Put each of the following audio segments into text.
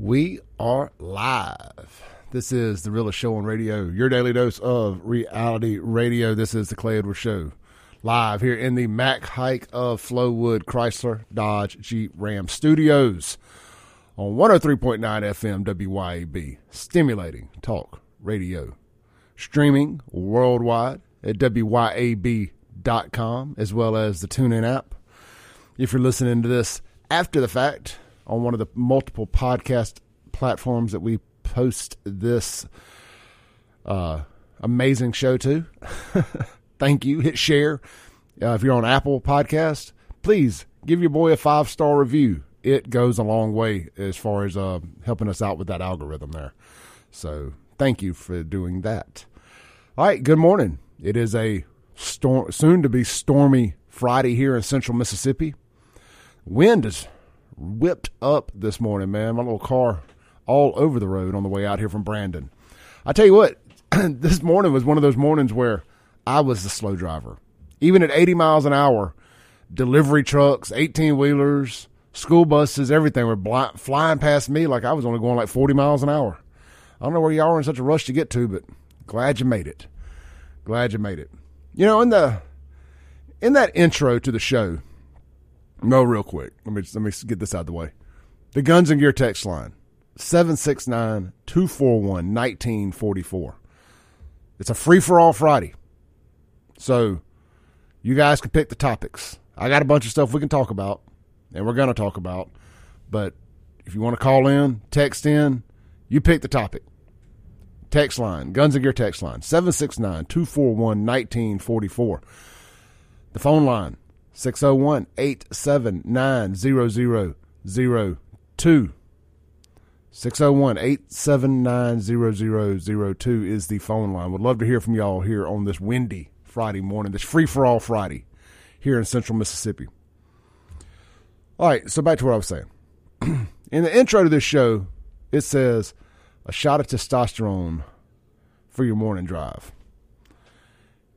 We are live. This is the realest show on radio, your daily dose of reality radio. This is the Clay Edwards Show, live here in the Mac Haik of Flowood Chrysler Dodge Jeep Ram Studios on 103.9 FM WYAB, stimulating talk radio, streaming worldwide at WYAB.com as well as the TuneIn app. If you're listening to this after the fact, on one of the multiple podcast platforms that we post this uh, amazing show to. Thank you. Hit share. Uh, if you're on Apple Podcast, please give your boy a five star review. It goes a long way as far as uh, helping us out with that algorithm there. So thank you for doing that. All right. Good morning. It is a storm, soon to be stormy Friday here in central Mississippi. Wind is whipped up this morning, man. My little car all over the road on the way out here from Brandon. I tell you what, this morning was one of those mornings where I was the slow driver. Even at 80 miles an hour, delivery trucks, 18 wheelers, school buses, everything were blind, flying past me like I was only going like 40 miles an hour. I don't know where y'all were in such a rush to get to, but glad you made it. Glad you made it. You know, in the in that intro to the show, no, real quick. Let me let me get this out of the way. The Guns and Gear text line 769-241-1944. It's a free for all Friday. So you guys can pick the topics. I got a bunch of stuff we can talk about and we're going to talk about, but if you want to call in, text in, you pick the topic. Text line, Guns and Gear text line 769-241-1944. The phone line 601 879 0002. 601 879 0002 is the phone line. Would love to hear from y'all here on this windy Friday morning, this free for all Friday here in central Mississippi. All right, so back to what I was saying. in the intro to this show, it says a shot of testosterone for your morning drive.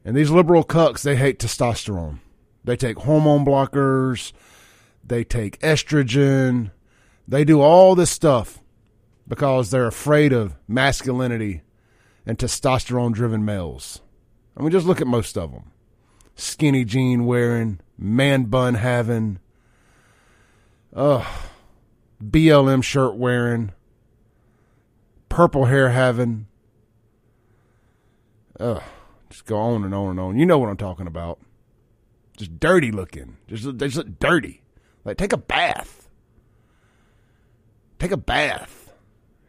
And these liberal cucks, they hate testosterone. They take hormone blockers, they take estrogen, they do all this stuff because they're afraid of masculinity and testosterone driven males. I mean, just look at most of them skinny jean wearing, man bun having, ugh, BLM shirt wearing, purple hair having, ugh, just go on and on and on. You know what I'm talking about just dirty looking. Just they just look dirty. Like take a bath. Take a bath.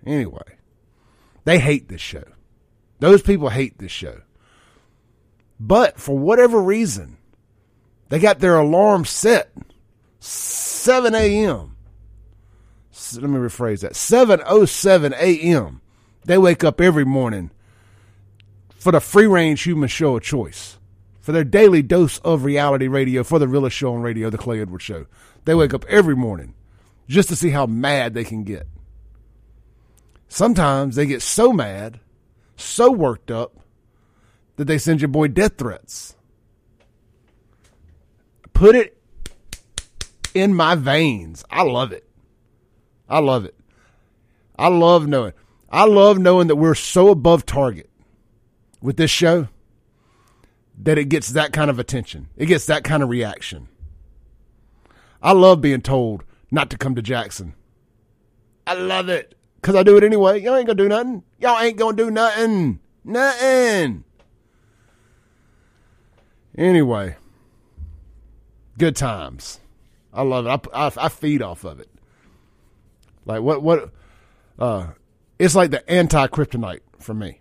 Anyway, they hate this show. Those people hate this show. But for whatever reason, they got their alarm set 7 a.m. Let me rephrase that 7:07 a.m. They wake up every morning for the free range human show of choice for their daily dose of reality radio for the realest show on radio, The Clay Edwards Show. They wake up every morning just to see how mad they can get. Sometimes they get so mad, so worked up, that they send your boy death threats. Put it in my veins. I love it. I love it. I love knowing. I love knowing that we're so above target with this show that it gets that kind of attention. It gets that kind of reaction. I love being told not to come to Jackson. I love it because I do it anyway. Y'all ain't gonna do nothing. Y'all ain't gonna do nothing. Nothing. Anyway, good times. I love it. I, I, I feed off of it. Like what what uh it's like the anti kryptonite for me.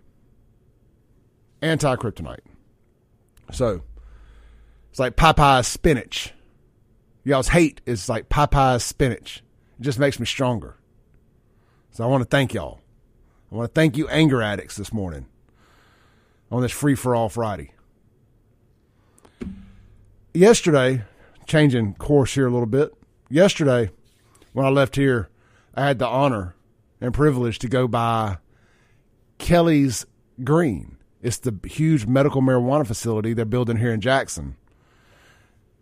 Anti kryptonite. So it's like Popeye's spinach. Y'all's hate is like Popeye's spinach. It just makes me stronger. So I want to thank y'all. I want to thank you, anger addicts, this morning on this free for all Friday. Yesterday, changing course here a little bit. Yesterday, when I left here, I had the honor and privilege to go by Kelly's Green. It's the huge medical marijuana facility they're building here in Jackson.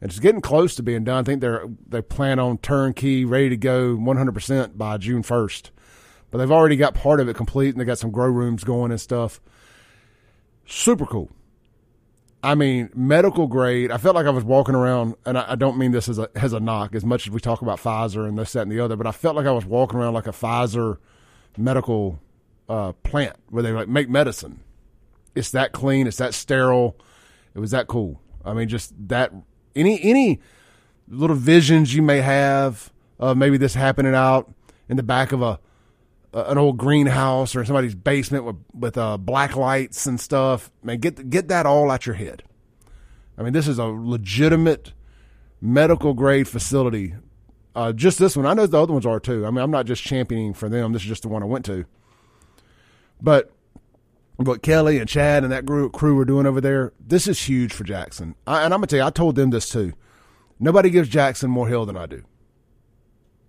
And it's getting close to being done. I think they're they plan on turnkey, ready to go 100% by June 1st. but they've already got part of it complete, and they got some grow rooms going and stuff. Super cool. I mean, medical grade. I felt like I was walking around, and I, I, don't mean this as a as a knock, as much as we talk about Pfizer and this, that, and the other. But I felt like I was walking around like a Pfizer medical uh, plant where they like make medicine. It's that clean. It's that sterile. It was that cool. I mean, just that any any little visions you may have of maybe this happening out in the back of a an old greenhouse or somebody's basement with with uh, black lights and stuff. Man, get get that all out your head. I mean, this is a legitimate medical grade facility. Uh, just this one, I know the other ones are too. I mean, I'm not just championing for them. This is just the one I went to. But what Kelly and Chad and that group crew were doing over there, this is huge for Jackson. I, and I'm gonna tell you, I told them this too. Nobody gives Jackson more hell than I do.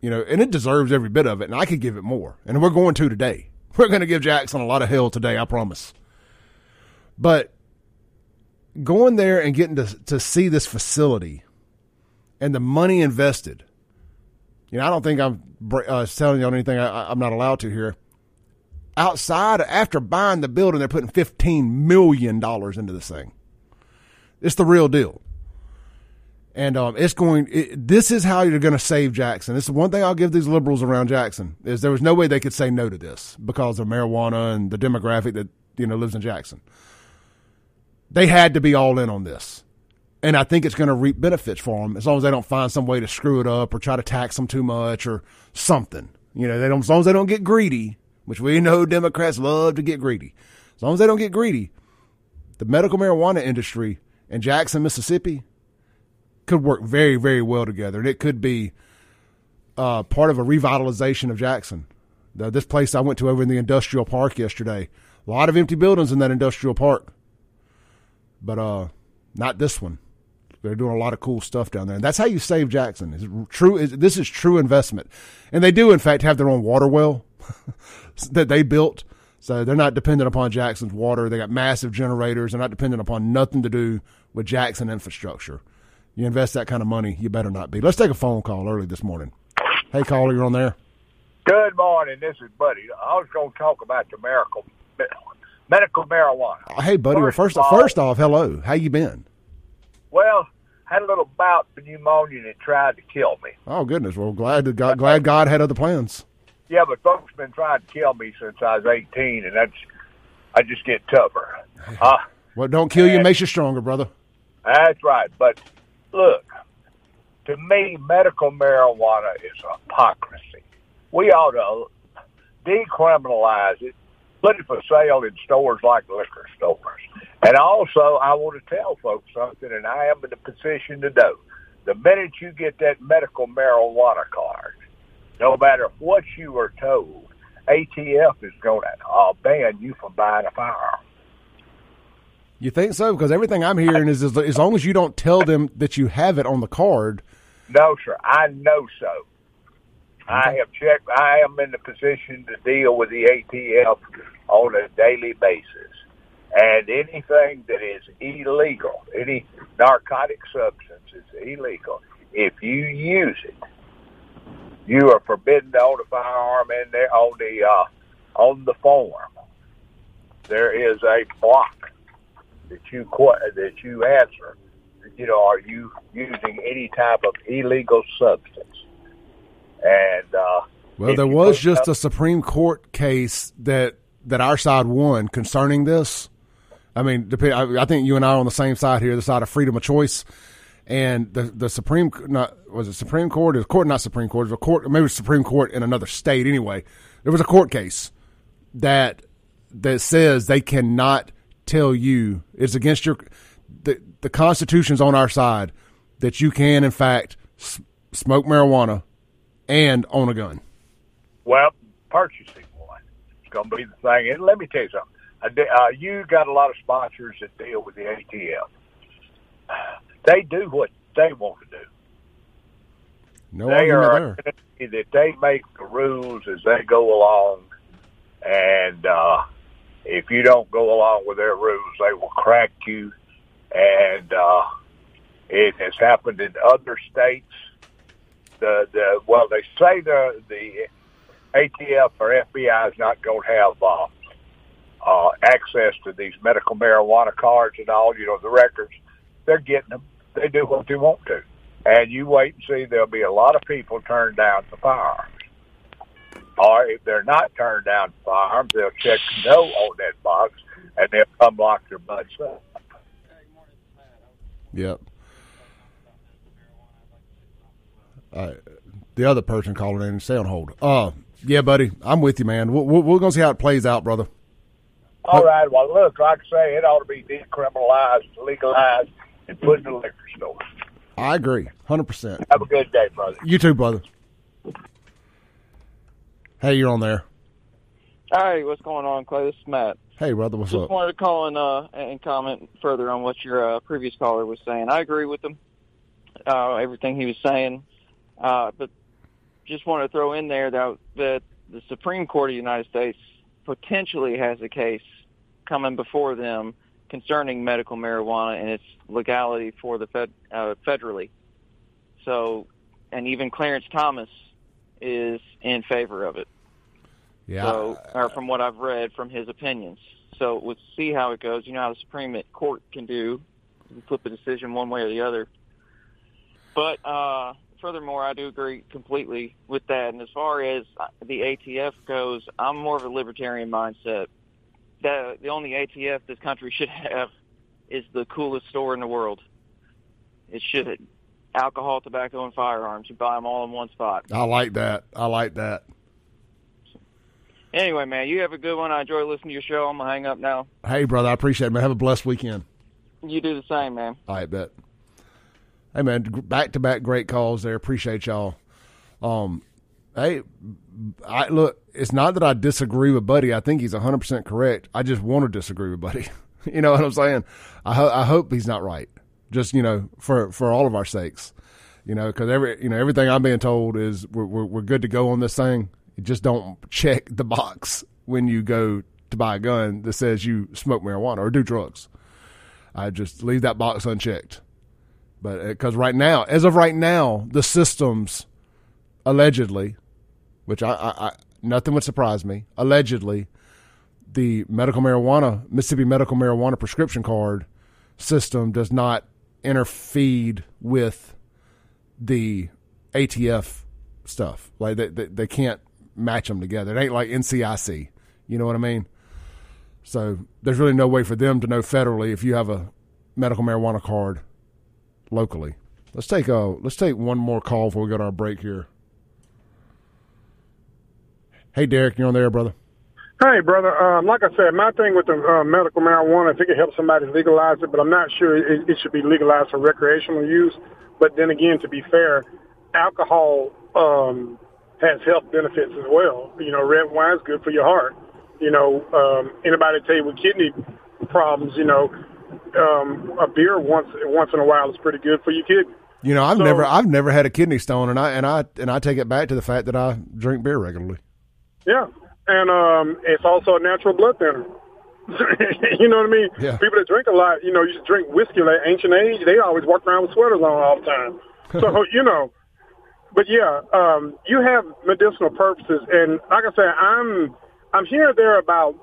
You know, and it deserves every bit of it, and I could give it more. And we're going to today. We're to give Jackson a lot of hell today, I promise. But going there and getting to to see this facility and the money invested. You know, I don't think I'm uh, telling you on anything I, I'm not allowed to here. Outside, after buying the building, they're putting fifteen million dollars into this thing. It's the real deal. And um, it's going. It, this is how you're going to save Jackson. This is one thing I'll give these liberals around Jackson is there was no way they could say no to this because of marijuana and the demographic that you know lives in Jackson. They had to be all in on this, and I think it's going to reap benefits for them as long as they don't find some way to screw it up or try to tax them too much or something. You know, they don't as long as they don't get greedy, which we know Democrats love to get greedy. As long as they don't get greedy, the medical marijuana industry in Jackson, Mississippi could work very, very well together. And it could be uh, part of a revitalization of Jackson. This place I went to over in the industrial park yesterday, a lot of empty buildings in that industrial park, but uh, not this one. They're doing a lot of cool stuff down there, and that's how you save Jackson. Is true. Is, this is true investment, and they do in fact have their own water well that they built, so they're not dependent upon Jackson's water. They got massive generators. They're not dependent upon nothing to do with Jackson infrastructure. You invest that kind of money, you better not be. Let's take a phone call early this morning. Hey, caller, you're on there. Good morning. This is Buddy. I was going to talk about the miracle medical marijuana. Uh, hey, buddy. First, well, first, all, first off, hello. How you been? Well, had a little bout of pneumonia and it tried to kill me. Oh goodness. Well, glad to God, glad God had other plans. Yeah, but folks been trying to kill me since I was 18, and that's I just get tougher. Uh, well, don't kill you makes you stronger, brother. That's right. But look, to me, medical marijuana is hypocrisy. We ought to decriminalize it, put it for sale in stores like liquor stores. And also, I want to tell folks something, and I am in a position to do. The minute you get that medical marijuana card, no matter what you are told, ATF is going to uh, ban you from buying a firearm. You think so? Because everything I'm hearing is, is as long as you don't tell them that you have it on the card. No, sir. I know so. Okay. I have checked. I am in the position to deal with the ATF on a daily basis. And anything that is illegal, any narcotic substance is illegal. If you use it, you are forbidden to own a firearm in there on the uh, on the form. There is a block that you that you answer. You know, are you using any type of illegal substance? And uh, well, there was just up, a Supreme Court case that that our side won concerning this. I mean, I think you and I are on the same side here, the side of freedom of choice. And the the Supreme not was it Supreme Court? Was court, not Supreme Court. It was a court, maybe it was Supreme Court in another state. Anyway, there was a court case that that says they cannot tell you it's against your the the Constitution's on our side that you can in fact smoke marijuana and own a gun. Well, purchasing one is going to be the thing. And let me tell you something. Uh, you got a lot of sponsors that deal with the ATF. They do what they want to do. No they are there. that they make the rules as they go along, and uh, if you don't go along with their rules, they will crack you. And uh, it has happened in other states. The the well, they say the the ATF or FBI is not going to have uh, uh, access to these medical marijuana cards and all, you know, the records. They're getting them. They do what they want to. And you wait and see, there'll be a lot of people turned down for firearms. Or if they're not turned down for firearms, they'll check no on that box and they'll come lock their butts up. Yep. Uh, the other person calling in, stay on hold. Uh, yeah, buddy, I'm with you, man. We're, we're going to see how it plays out, brother. All right. Well, look, like I say, it ought to be decriminalized, legalized, and put in the liquor store. I agree, hundred percent. Have a good day, brother. You too, brother. Hey, you're on there. Hey, what's going on, Clay? This is Matt. Hey, brother, what's Just up? Just wanted to call and uh, and comment further on what your uh, previous caller was saying. I agree with him, uh, everything he was saying, uh, but just want to throw in there that that the Supreme Court of the United States potentially has a case coming before them concerning medical marijuana and its legality for the fed, uh, federally. So, and even Clarence Thomas is in favor of it. Yeah, So, or from what I've read from his opinions. So we'll see how it goes. You know how the Supreme Court can do, flip a decision one way or the other. But uh, furthermore, I do agree completely with that. And as far as the ATF goes, I'm more of a libertarian mindset. The the only ATF this country should have is the coolest store in the world. It should alcohol, tobacco, and firearms. You buy them all in one spot. I like that. I like that. Anyway, man, you have a good one. I enjoy listening to your show. I'm gonna hang up now. Hey, brother, I appreciate it, man. Have a blessed weekend. You do the same, man. I bet. Hey, man, back to back great calls there. Appreciate y'all. Um, hey, I look. It's not that I disagree with Buddy. I think he's 100 percent correct. I just want to disagree with Buddy. you know what I'm saying? I ho- I hope he's not right. Just you know, for for all of our sakes. You know, because every you know everything I'm being told is we're, we're we're good to go on this thing. You just don't check the box when you go to buy a gun that says you smoke marijuana or do drugs. I just leave that box unchecked. But uh, because right now, as of right now, the systems allegedly, which I, I, I nothing would surprise me, allegedly, the medical marijuana Mississippi medical marijuana prescription card system does not interfere with the ATF stuff. Like they, they they can't match them together. It ain't like NCIC. You know what I mean? So there's really no way for them to know federally if you have a medical marijuana card locally. Let's take a let's take one more call before we go to our break here. Hey Derek, you're on there, brother. Hey, brother. Um, like I said, my thing with the uh, medical marijuana, I think it helps somebody legalize it, but I'm not sure it, it should be legalized for recreational use. But then again, to be fair, alcohol um, has health benefits as well. You know, red wine's good for your heart. You know, um, anybody tell you with kidney problems, you know, um, a beer once once in a while is pretty good for your kidney. You know, I've So- never I've never had a kidney stone, and I and I and I take it back to the fact that I drink beer regularly. Yeah, and um, it's also a natural blood thinner. you know what I mean? Yeah. People that drink a lot, you know, used to drink whiskey like ancient age. They always walk around with sweaters on all the time. So you know, but yeah, um, you have medicinal purposes, and like I said, I'm I'm here there about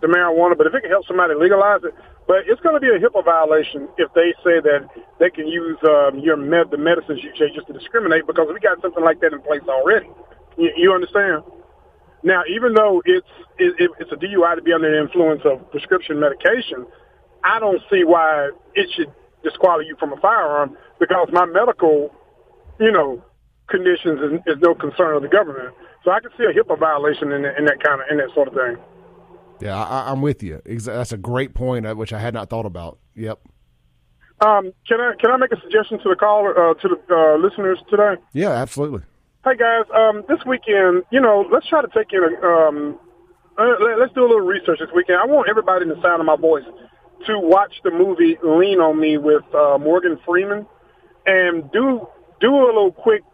the marijuana, but if it can help somebody legalize it, but it's going to be a HIPAA violation if they say that they can use um, your med- the medicines you take just to discriminate because we got something like that in place already. You, you understand? Now, even though it's it, it- it's a DUI to be under the influence of prescription medication, I don't see why it should disqualify you from a firearm because my medical, you know, conditions is, is no concern of the government. So I can see a HIPAA violation in, that- in that kind of in that sort of thing. Yeah, I, I'm with you. That's a great point, uh, which I had not thought about. Yep. Um, can I can I make a suggestion to the caller uh, to the uh, listeners today? Yeah, absolutely. Hey guys, um, this weekend, you know, let's try to take in a, um, uh, let- let's do a little research this weekend. I want everybody in the sound of my voice to watch the movie Lean on Me with uh, Morgan Freeman, and do do a little quick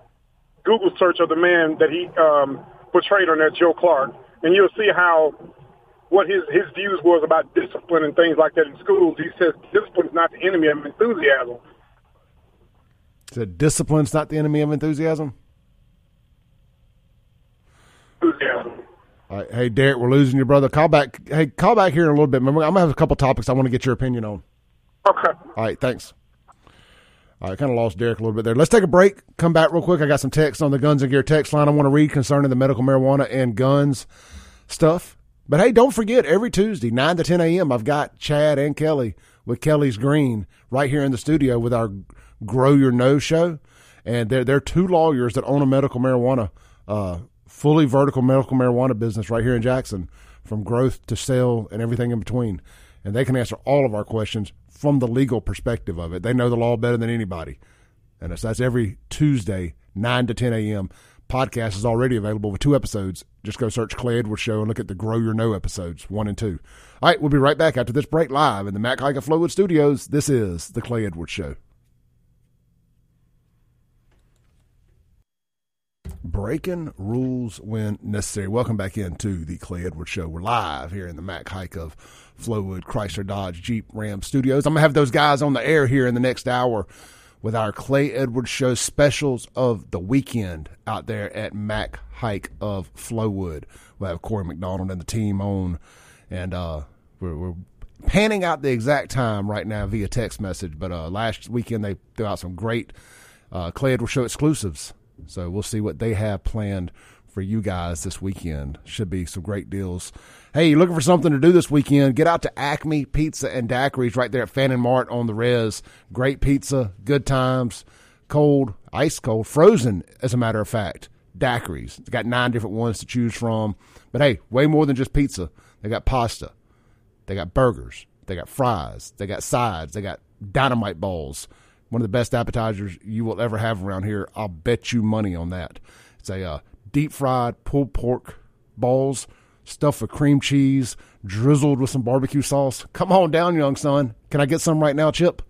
Google search of the man that he um, portrayed on that Joe Clark, and you'll see how what his his views was about discipline and things like that in schools. He says discipline is not the enemy of enthusiasm. So discipline's not the enemy of enthusiasm. Right. Hey, Derek, we're losing your brother. Call back. Hey, call back here in a little bit. I'm going to have a couple topics I want to get your opinion on. Okay. All right. Thanks. All right. Kind of lost Derek a little bit there. Let's take a break. Come back real quick. I got some text on the Guns and Gear text line I want to read concerning the medical marijuana and guns stuff. But hey, don't forget, every Tuesday, 9 to 10 a.m., I've got Chad and Kelly with Kelly's Green right here in the studio with our Grow Your Nose show. And they're, they're two lawyers that own a medical marijuana, uh, fully vertical medical marijuana business right here in Jackson, from growth to sale and everything in between. And they can answer all of our questions from the legal perspective of it. They know the law better than anybody. And that's, that's every Tuesday, 9 to 10 a.m. Podcast is already available with two episodes. Just go search Clay Edwards Show and look at the Grow Your Know episodes, one and two. All right, we'll be right back after this break live in the Mac Haik of Flowood Studios. This is the Clay Edwards Show. Breaking rules when necessary. Welcome back into the Clay Edwards Show. We're live here in the Mac Haik of Flowood Chrysler Dodge Jeep Ram Studios. I'm gonna have those guys on the air here in the next hour with our Clay Edwards Show specials of the weekend out there at Mac Haik of Flowood. We'll have Corey McDonald and the team on, and uh, we're, we're panning out the exact time right now via text message. But uh, last weekend they threw out some great uh, Clay Edwards Show exclusives. So we'll see what they have planned for you guys this weekend. Should be some great deals. Hey, you looking for something to do this weekend? Get out to Acme Pizza and Daiquiris right there at Fannin Mart on the Res. Great pizza, good times, cold, ice cold, frozen, as a matter of fact. Daiquiris. They got nine different ones to choose from. But hey, way more than just pizza. They got pasta. They got burgers. They got fries. They got sides. They got dynamite balls. One of the best appetizers you will ever have around here. I'll bet you money on that. It's a uh, deep fried pulled pork balls stuffed with cream cheese, drizzled with some barbecue sauce. Come on down, young son. Can I get some right now, Chip?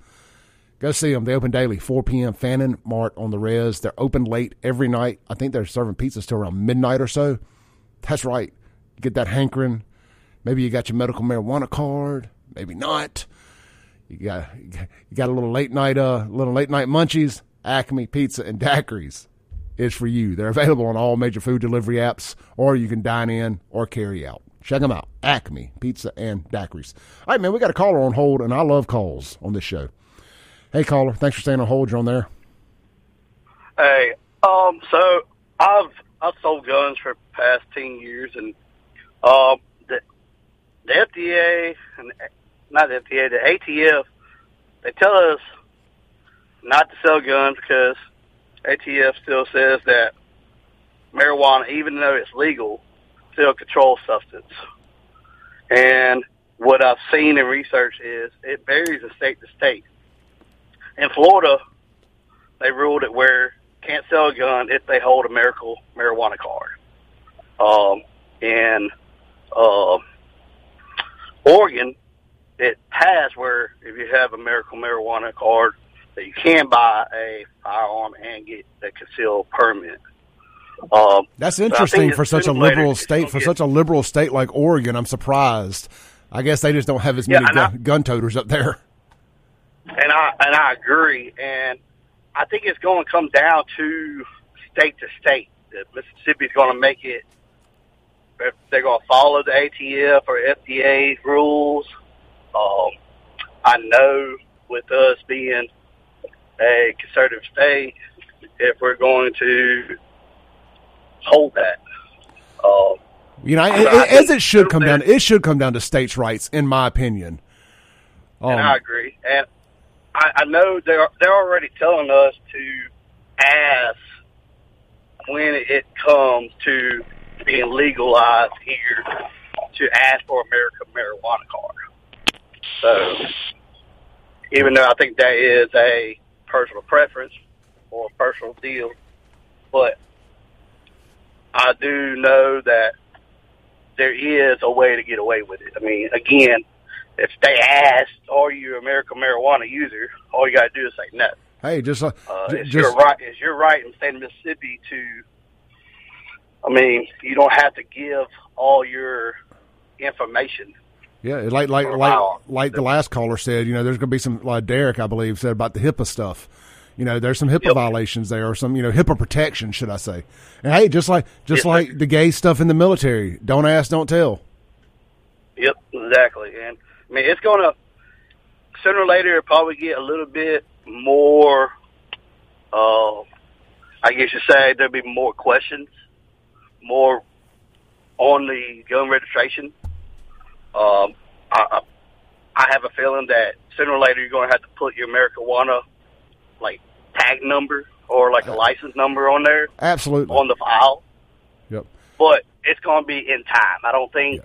Go see them. They open daily, 4 p.m. Fannin Mart on the Res. They're open late every night. I think they're serving pizzas till around midnight or so. That's right. Get that hankering. Maybe you got your medical marijuana card. Maybe not. You got you got a little late night uh little late night munchies. Acme Pizza and Daiquiris is for you. They're available on all major food delivery apps, or you can dine in or carry out. Check them out. Acme Pizza and Daiquiris. All right, man, we got a caller on hold, and I love calls on this show. Hey, caller, thanks for staying on hold. You're on there. Hey, um, so I've I've sold guns for past ten years, and um, the the FDA and not the FDA, the ATF, they tell us not to sell guns because ATF still says that marijuana, even though it's legal, still a controlled substance. And what I've seen in research is it varies in state to state. In Florida, they ruled it where can't sell a gun if they hold a medical marijuana card. Um, in uh, Oregon, it passed where if you have a medical marijuana card, that you can buy a firearm and get a concealed permit. Um, That's but I think interesting for such a later liberal state. For get- such a liberal state like Oregon, I'm surprised. I guess they just don't have as Yeah, many I- gun, gun toters up there. and I and I agree, and I think it's going to come down to state to state. That Mississippi's going to make it. They're going to follow the ATF or FDA rules. Um, I know with us being a conservative state, if we're going to hold that. Um, You know, I- it- it- as it should come down. It should come down to states' rights, in my opinion. Um, and I agree. And I, I know they're they're already telling us to ask when it comes to being legalized here to ask for American marijuana card. So even though I think that is a personal preference or a personal deal, but I do know that there is a way to get away with it. I mean, again, if they ask, "Are you an American marijuana user?" All you got to do is say no. hey, just uh, Uh, it's just your right. It's your right in the state of Mississippi to. I mean, you don't have to give all your information. Yeah, like like like like the last caller said. You know, there's going to be some like Derek, I believe, said about the HIPAA stuff. You know, there's some HIPAA Yep. violations there, or some you know HIPAA protection, should I say? And hey, just like just sir. like the gay stuff in the military, don't ask, don't tell. Yep, exactly. And I mean, it's gonna sooner or later it'll probably get a little bit more. Uh, I guess you say there'll be more questions, more on the gun registration. Um, I, I, have a feeling that sooner or later you're going to have to put your marijuana like tag number or like a license number on there Absolutely. on the file. Yep. But it's going to be in time. I don't think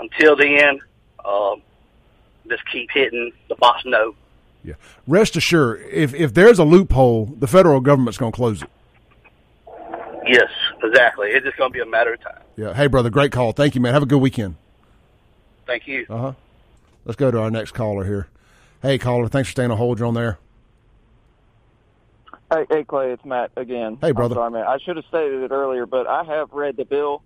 until then. Um, just keep hitting the box no. Yeah. Rest assured, if if there's a loophole, the federal government's going to close it. Yes, exactly. It's just going to be a matter of time. Yeah. Hey, brother, great call. Thank you, man. Have a good weekend. Thank you. Uh huh. Let's go to our next caller here. Hey, caller, thanks for staying on hold. You're on there. Hey, hey, Clay, it's Matt again. Hey, brother. I'm sorry, man. I should have stated it earlier, but I have read the bill,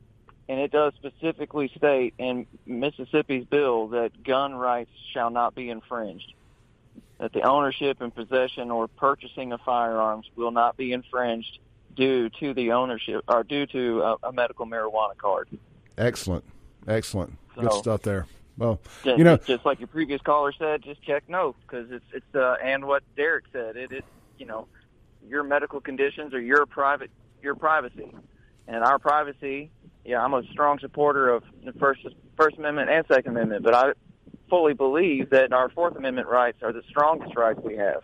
and it does specifically state in Mississippi's bill that gun rights shall not be infringed. That the ownership and possession or purchasing of firearms will not be infringed due to the ownership or due to a, a medical marijuana card. Excellent. Excellent. Good stuff there. Well, Just, you know, just like your previous caller said, just check no because it's it's uh, and what Derek said. It is you know your medical conditions or your private your privacy and our privacy. Yeah, I'm a strong supporter of the first First Amendment and Second Amendment, but I fully believe that our Fourth Amendment rights are the strongest rights we have.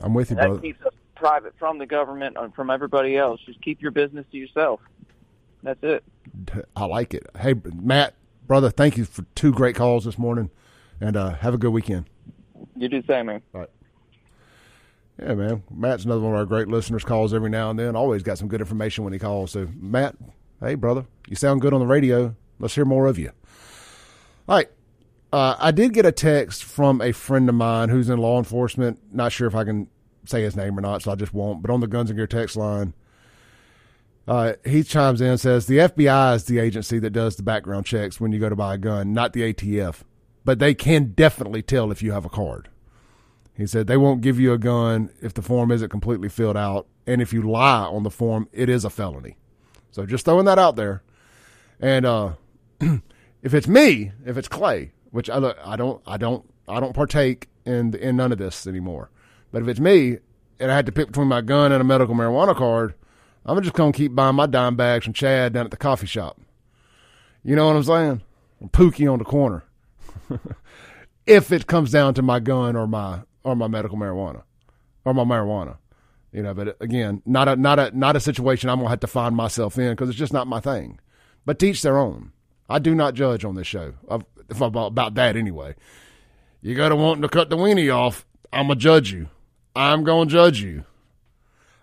I'm with you, And that brother. keeps us private from the government and from everybody else. Just keep your business to yourself. That's it. I like it. Hey, Matt, brother, thank you for two great calls this morning, and uh, have a good weekend. You do the same, man. Yeah, man. Matt's another one of our great listeners. Calls every now and then. Always got some good information when he calls. So, Matt, hey, brother, you sound good on the radio. Let's hear more of you. All right. Uh, I did get a text from a friend of mine who's in law enforcement. Not sure if I can say his name or not, so I just won't. But on the Guns and Gear text line, uh, he chimes in and says the FBI is the agency that does the background checks when you go to buy a gun, not the ATF. But they can definitely tell if you have a card. He said they won't give you a gun if the form isn't completely filled out, and if you lie on the form, it is a felony. So just throwing that out there. And uh, if it's me, if it's Clay, which I look, I don't, I don't, I don't partake in in none of this anymore. But if it's me, and I had to pick between my gun and a medical marijuana card, I'm just gonna keep buying my dime bags from Chad down at the coffee shop. You know what I'm saying? Or Pookie on the corner. if it comes down to my gun or my or my medical marijuana or my marijuana, you know. But again, not a not a not a situation I'm gonna have to find myself in because it's just not my thing. But teach their own. I do not judge on this show. I've, if about, about that anyway. You got to want to cut the weenie off. I'm gonna judge you. I'm gonna judge you.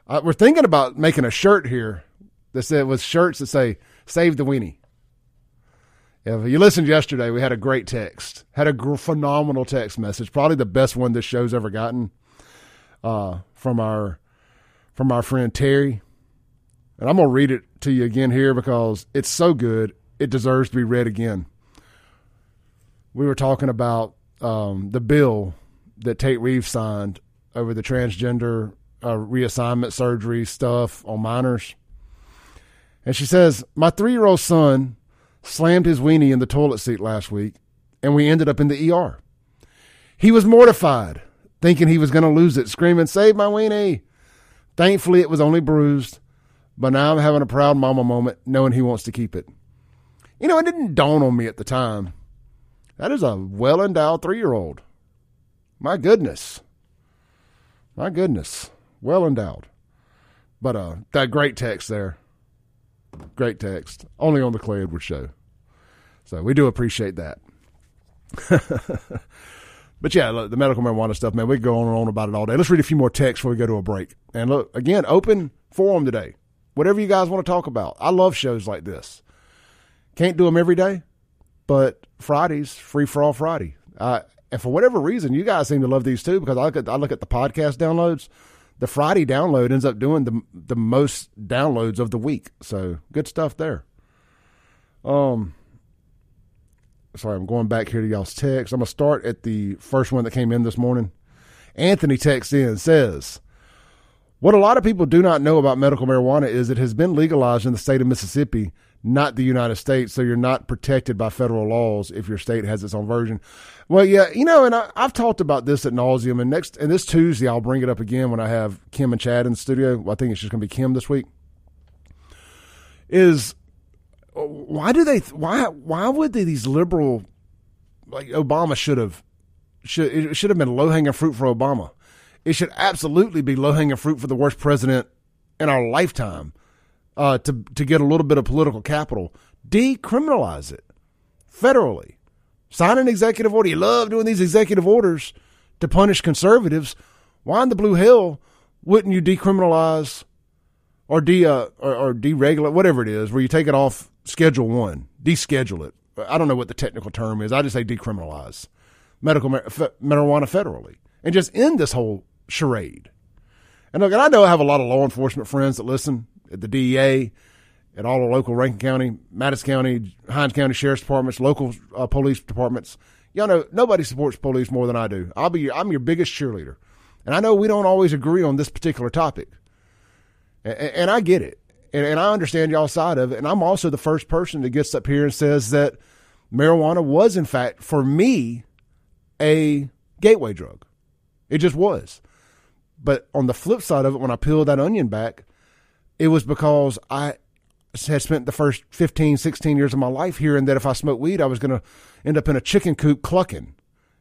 Uh, we're thinking about making a shirt here that said with shirts that say "Save the weenie." If you listened yesterday, we had a great text, had a gr- phenomenal text message, probably the best one this show's ever gotten, uh, from our from our friend Terry. And I'm gonna read it to you again here because it's so good, it deserves to be read again. We were talking about um, the bill that Tate Reeves signed over the transgender uh, reassignment surgery stuff on minors. And she says, My three year old son slammed his weenie in the toilet seat last week, and we ended up in the ER. He was mortified, thinking he was going to lose it, screaming, Save my weenie. Thankfully, it was only bruised, but now I'm having a proud mama moment knowing he wants to keep it. You know, it didn't dawn on me at the time. That is a well endowed three year old. My goodness. My goodness. Well endowed. But uh that great text there. Great text. Only on the Clay Edwards show. So we do appreciate that. but yeah, look, the medical marijuana stuff, man, we go on and on about it all day. Let's read a few more texts before we go to a break. And look, again, open forum today. Whatever you guys want to talk about. I love shows like this. Can't do them every day, but Fridays, free for all Friday. Uh, and for whatever reason, you guys seem to love these too because I look at I look at the podcast downloads. The Friday download ends up doing the the most downloads of the week. So good stuff there. Um, sorry, I'm going back here to y'all's text. I'm gonna start at the first one that came in this morning. Anthony texts in says, What a lot of people do not know about medical marijuana is it has been legalized in the state of Mississippi, not the United States, so you're not protected by federal laws if your state has its own version. Well, yeah, you know, and I, have talked about this at nauseum, and next and this Tuesday I'll bring it up again when I have Kim and Chad in the studio. Well, I think it's just going to be Kim this week. Is why do they why why would they, these liberal like Obama should have should it should have been low hanging fruit for Obama. It should absolutely be low hanging fruit for the worst president in our lifetime uh, to to get a little bit of political capital. Decriminalize it federally. Sign an executive order. You love doing these executive orders to punish conservatives. Why in the blue hell wouldn't you decriminalize or de uh, or, or deregulate whatever it is, where you take it off Schedule One, deschedule it? I don't know what the technical term is. I just say decriminalize medical marijuana federally and just end this whole charade. And look, and I know I have a lot of law enforcement friends that listen at the DEA, at all the local Rankin County, Madison County, Hinds County Sheriff's Departments, local uh, police departments. Y'all know nobody supports police more than I do. I'll be your, I'm your biggest cheerleader, and I know we don't always agree on this particular topic, and, and I get it, and, and I understand y'all side of it. And I'm also the first person that gets up here and says that marijuana was, in fact, for me, a gateway drug. It just was. But on the flip side of it, when I peeled that onion back, it was because I had spent the first 15, 16 years of my life hearing that if I smoked weed, I was going to end up in a chicken coop clucking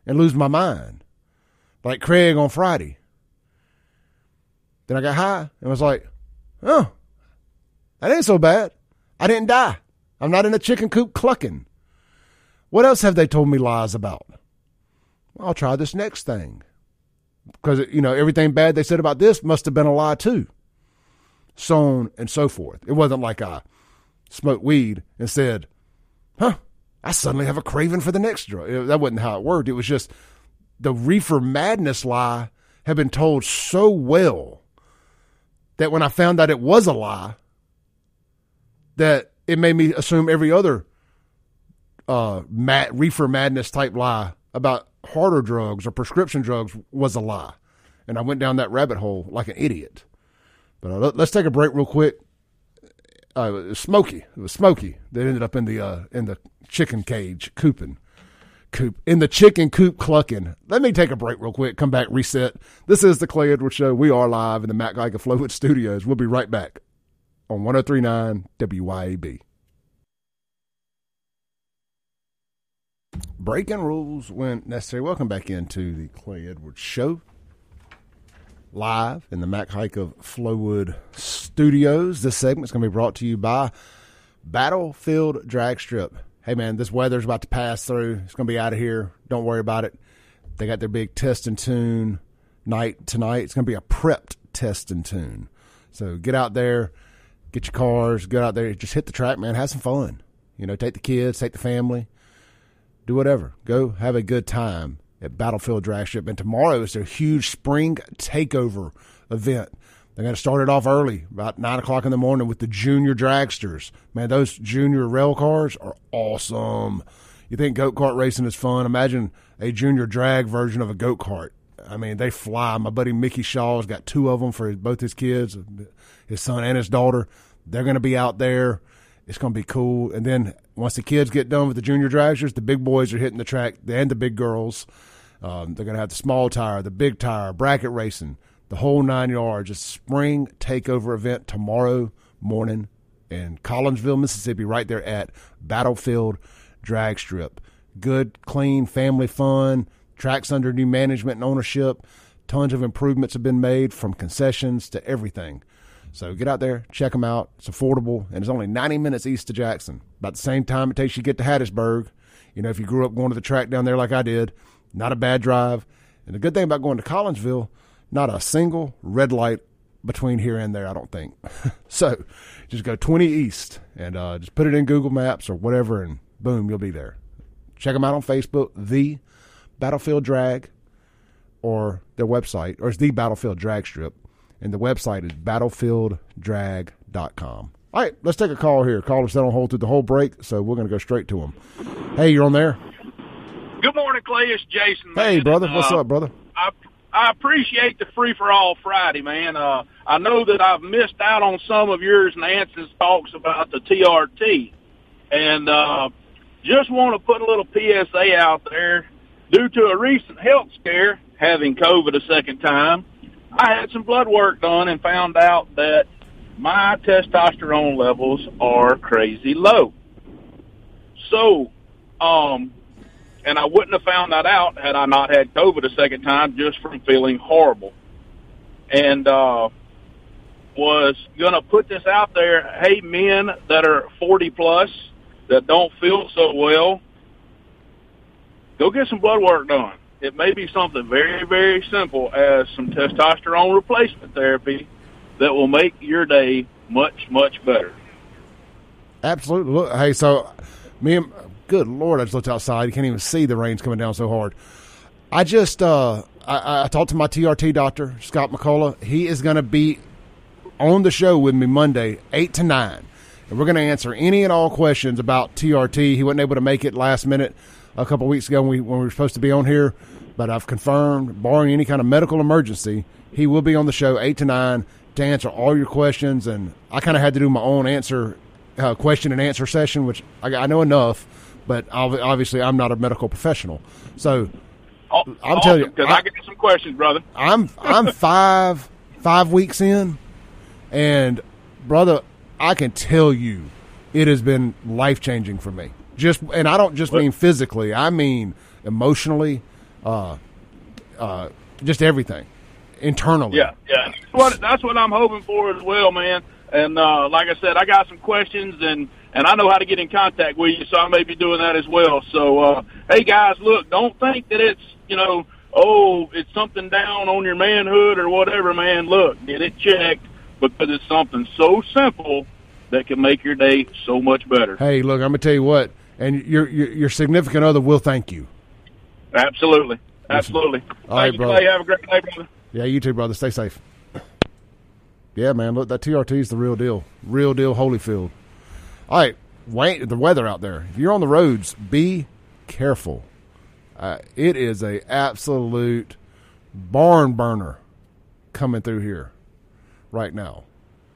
and lose my mind, like Craig on Friday. Then I got high and was like, oh, that ain't so bad. I didn't die. I'm not in a chicken coop clucking. What else have they told me lies about? I'll try this next thing. Because, you know, everything bad they said about this must have been a lie too. So on and so forth. It wasn't like I smoked weed and said, huh, I suddenly have a craving for the next drug. That wasn't how it worked. It was just the reefer madness lie had been told so well that when I found out it was a lie, that it made me assume every other uh, reefer madness type lie about harder drugs or prescription drugs was a lie. And I went down that rabbit hole like an idiot. But uh, let, us take a break real quick. Uh, it was Smoky. It was Smoky that ended up in the uh, in the chicken cage cooping. Coop in the chicken coop clucking. Let me take a break real quick. Come back, reset. This is the Clay Edwards Show. We are live in the Mac Geiger Flowood Studios. We'll be right back on 1039 WYAB. breaking rules when necessary. Welcome back into the Clay Edwards Show, live in the Mac Haik of Flowood Studios. This segment is going to be brought to you by Battlefield Drag Strip. Hey man, this weather's about to pass through. It's going to be out of here. Don't worry about it. They got their big test and tune night tonight. It's going to be a prepped test and tune. So get out there, get your cars, get out there, just hit the track, man. Have some fun. You know, take the kids, take the family do whatever. Go have a good time at Battlefield Drag Strip. And tomorrow is their huge spring takeover event. They're going to start it off early, about nine o'clock in the morning, with the junior dragsters. Man, those junior rail cars are awesome. You think go kart racing is fun? Imagine a junior drag version of a go kart. I mean, they fly. My buddy Mickey Shaw's got two of them for both his kids, his son and his daughter. They're going to be out there. It's going to be cool. And then once the kids get done with the junior dragsters, the big boys are hitting the track, and the big girls. Um, they're going to have the small tire, the big tire, bracket racing, the whole nine yards. A spring takeover event tomorrow morning in Collinsville, Mississippi, right there at Battlefield Drag Strip. Good, clean, family fun. Tracks under new management and ownership. Tons of improvements have been made from concessions to everything. So get out there, check them out. It's affordable, and it's only 90 minutes east of Jackson. About the same time it takes you to get to Hattiesburg. You know, if you grew up going to the track down there like I did, not a bad drive. And the good thing about going to Collinsville, not a single red light between here and there, I don't think. so just go 20 east and uh, just put it in Google Maps or whatever, and boom, you'll be there. Check them out on Facebook, The Battlefield Drag, or their website, or it's The Battlefield Drag Strip and the website is battlefielddrag.com. All right, let's take a call here. Caller set on hold through the whole break, so we're going to go straight to them. Hey, you're on there. Good morning, Clay. It's Jason. Hey, brother. What's uh, up, brother? I I appreciate the free for all Friday, man. Uh, I know that I've missed out on some of yours and Nance's talks about the TRT, and uh, just want to put a little PSA out there. Due to a recent health scare, having COVID a second time, I had some blood work done and found out that my testosterone levels are crazy low. So, um, and I wouldn't have found that out had I not had COVID a second time just from feeling horrible. And, uh, was going to put this out there. Hey, men that are 40 plus that don't feel so well, go get some blood work done. It may be something very, very simple as some testosterone replacement therapy that will make your day much, much better. Absolutely. Hey, so me and good lord, I just looked outside. You can't even see the rain's coming down so hard. I just uh, I, I talked to my TRT doctor, Scott McCullough. He is going to be on the show with me Monday, eight to nine, and we're going to answer any and all questions about TRT. He wasn't able to make it last minute a couple weeks ago when we when we were supposed to be on here, but I've confirmed, barring any kind of medical emergency, he will be on the show eight to nine to answer all your questions. And I kind of had to do my own answer uh, question and answer session, which I, I know enough, but obviously I'm not a medical professional. So I'm awesome, telling you, because I, I get some questions, brother. I'm I'm five five weeks in, and brother, I can tell you, it has been life changing for me. Just and I don't just mean physically; I mean emotionally, uh, uh, just everything internally. Yeah, yeah. That's what that's what I'm hoping for as well, man. And uh, like I said, I got some questions and and I know how to get in contact with you, so I may be doing that as well. So, uh, hey guys, look, don't think that it's you know, oh, it's something down on your manhood or whatever, man. Look, get it checked because it's something so simple that can make your day so much better. Hey, look, I'm gonna tell you what, and your your, your significant other will thank you. Absolutely, absolutely. All right, brother. Clay. Have a great day, brother. Yeah, you too, brother. Stay safe. Yeah, man. Look, that TRT is the real deal. Real deal, Holyfield. All right, wait. The weather out there. If you're on the roads, be careful. Uh, it is a absolute barn burner coming through here right now.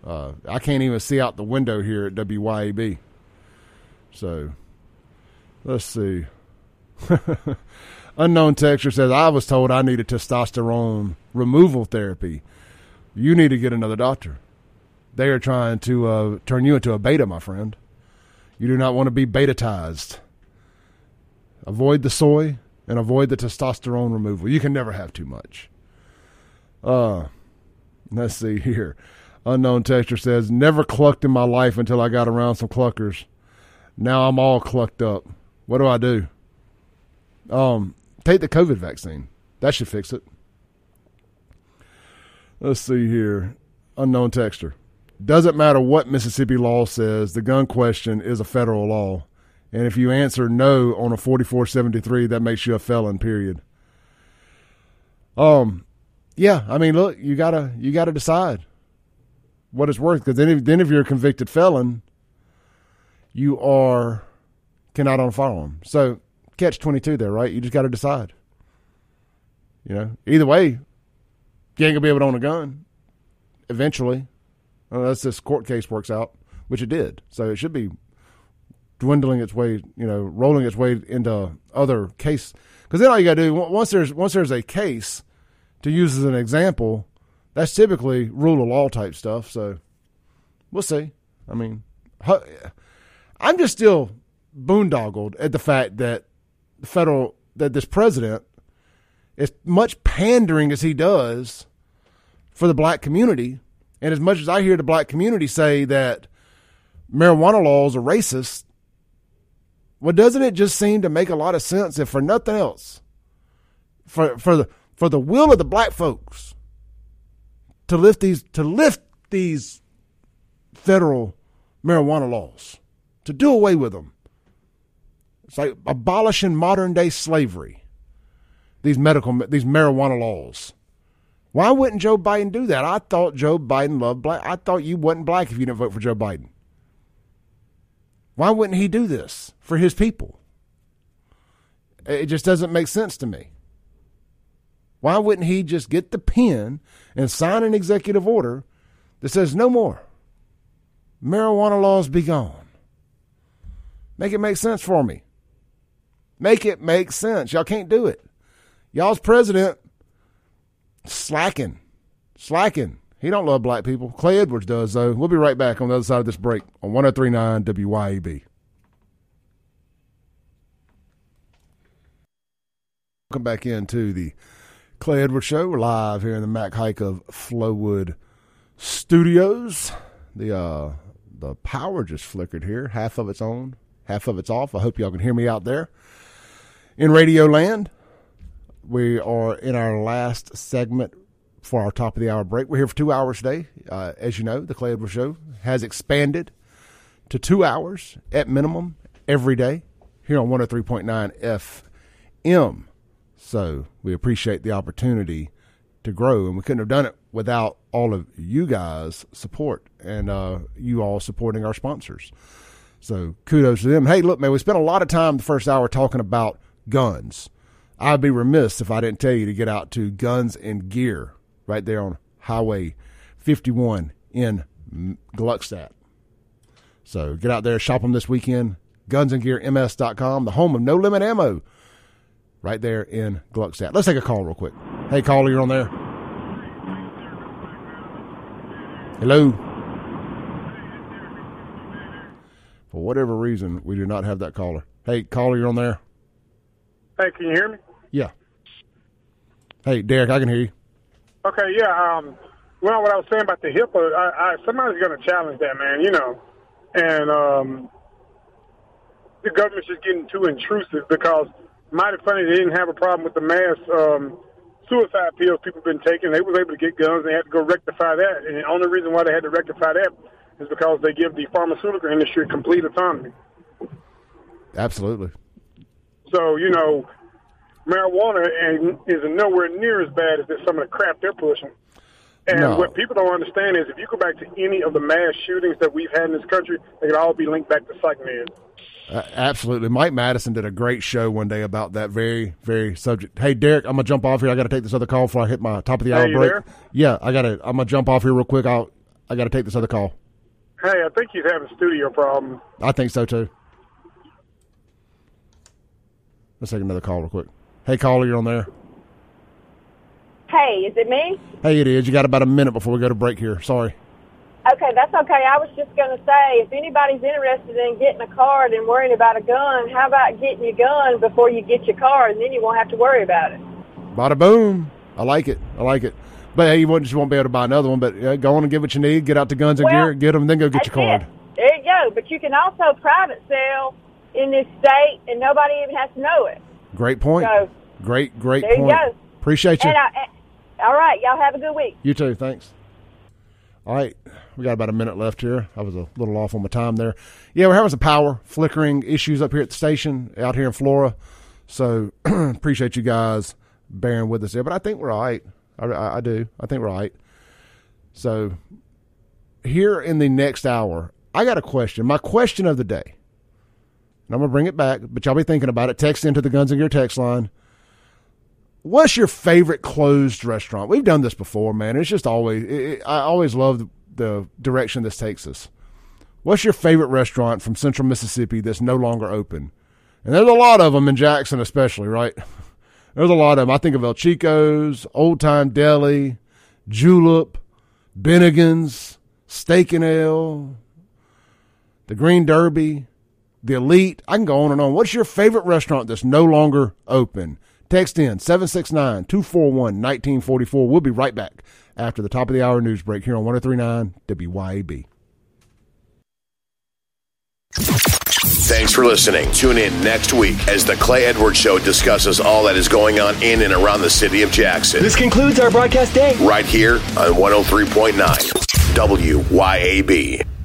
Uh, I can't even see out the window here at WYAB. So, let's see. Unknown texture says, I was told I needed testosterone removal therapy. You need to get another doctor. They are trying to uh, turn you into a beta, my friend. You do not want to be betatized. Avoid the soy and avoid the testosterone removal. You can never have too much. Uh, let's see here. Unknown texture says, never clucked in my life until I got around some cluckers. Now I'm all clucked up. What do I do? Um, take the COVID vaccine. That should fix it. Let's see here. Unknown texture. Doesn't matter what Mississippi law says, the gun question is a federal law. And if you answer no on a 4473, that makes you a felon, period. Um, yeah, I mean, look, you gotta you gotta decide what it's worth because then if, then if you're a convicted felon, you are cannot own a firearm. So catch twenty two there, right? You just got to decide. You know, either way, you ain't gonna be able to own a gun eventually, unless this court case works out, which it did. So it should be dwindling its way, you know, rolling its way into other case. Because then all you got to do once there's once there's a case to use as an example, that's typically rule of law type stuff. So we'll see. I mean, I'm just still boondoggled at the fact that the federal that this president, as much pandering as he does for the black community, and as much as I hear the black community say that marijuana laws are racist, well, doesn't it just seem to make a lot of sense if for nothing else, for for the for the will of the black folks to lift these to lift these federal marijuana laws, to do away with them. It's like abolishing modern day slavery. These medical these marijuana laws. Why wouldn't Joe Biden do that? I thought Joe Biden loved black. I thought you wasn't black if you didn't vote for Joe Biden. Why wouldn't he do this for his people? It just doesn't make sense to me. Why wouldn't he just get the pen and sign an executive order that says no more? Marijuana laws be gone. Make it make sense for me. Make it make sense. Y'all can't do it. Y'all's president slacking, slacking. He don't love black people. Clay Edwards does though. We'll be right back on the other side of this break on 1039 WYAB. Welcome back into the Clay Edwards Show. We're live here in the Mac Haik of Flowood Studios. The uh, the power just flickered here. Half of it's on, half of it's off. I hope y'all can hear me out there in Radio Land. We are in our last segment for our top of the hour break. We're here for two hours today. Uh, as you know, the Clay Edwards Show has expanded to two hours at minimum every day here on 103.9 FM. So we appreciate the opportunity to grow, and we couldn't have done it without all of you guys' support and uh, you all supporting our sponsors. So kudos to them. Hey, look, man, we spent a lot of time the first hour talking about guns. I'd be remiss if I didn't tell you to get out to Guns and Gear right there on Highway 51 in Gluckstadt. So get out there, shop them this weekend. GunsandGearMS.com, the home of No Limit Ammo, right there in Gluckstadt. Let's take a call real quick. Hey, caller, you're on there. Hello. For whatever reason, we do not have that caller. Hey, caller, you're on there. Hey, can you hear me? Hey, Derek, I can hear you. Okay, yeah. Um, well, what I was saying about the HIPAA, I, I, somebody's going to challenge that, man. You know, and um, the government's just getting too intrusive because mighty funny they didn't have a problem with the mass um, suicide pills people been taking. They was able to get guns. They had to go rectify that, and the only reason why they had to rectify that is because they give the pharmaceutical industry complete autonomy. Absolutely. So you know, marijuana and is nowhere near as bad as some of the crap they're pushing. And No. what people don't understand is if you go back to any of the mass shootings that we've had in this country, they could all be linked back to psych meds. Uh, absolutely. Mike Madison did a great show one day about that very, very subject. Hey, Derek, I'm gonna jump off here. I got to take this other call before I hit my top of the hour break. there? Yeah, I got to. I'm gonna jump off here real quick. I'll. I got to take this other call. Hey, I think he's having studio problems. I think so too. Let's take another call real quick. Hey, caller, you're on there. Hey, is it me? Hey, it is. You got about a minute before we go to break here. Sorry. Okay, that's okay. I was just going to say, if anybody's interested in getting a card and worrying about a gun, how about getting your gun before you get your card, and then you won't have to worry about it. Bada boom. I like it. I like it. But hey, you won't, just won't be able to buy another one. But uh, go on and get what you need. Get out the Guns and Well, Gear. Get them, then go get your card. it. There you go. But you can also private sell in this state, and nobody even has to know it. Great point. So, Great, great There you point. go. Appreciate you. and I, and- all right, y'all have a good week. You too. Thanks. All right. We got about a minute left here. I was a little off on my time there. Yeah, we're having some power flickering issues up here at the station out here in Flora. So appreciate you guys bearing with us there. But I think we're all right. I, I, I do. I think we're all right. So here in the next hour, I got a question. My question of the day. And I'm going to bring it back, but y'all be thinking about it. Text into the Guns and Gear text line. What's your favorite closed restaurant? We've done this before, man. It's just always, it, I always love the, the direction this takes us. What's your favorite restaurant from Central Mississippi that's no longer open? And there's a lot of them in Jackson, especially, right? There's a lot of them. I think of El Chico's, Old Time Deli, Julep, Bennigan's, Steak and Ale, the Green Derby, the Elite. I can go on and on. What's your favorite restaurant that's no longer open? Text in 769 241 1944. We'll be right back after the top of the hour news break here on 1039 WYAB. Thanks for listening. Tune in next week as the Clay Edwards Show discusses all that is going on in and around the city of Jackson. This concludes our broadcast day. right here on 103.9 WYAB.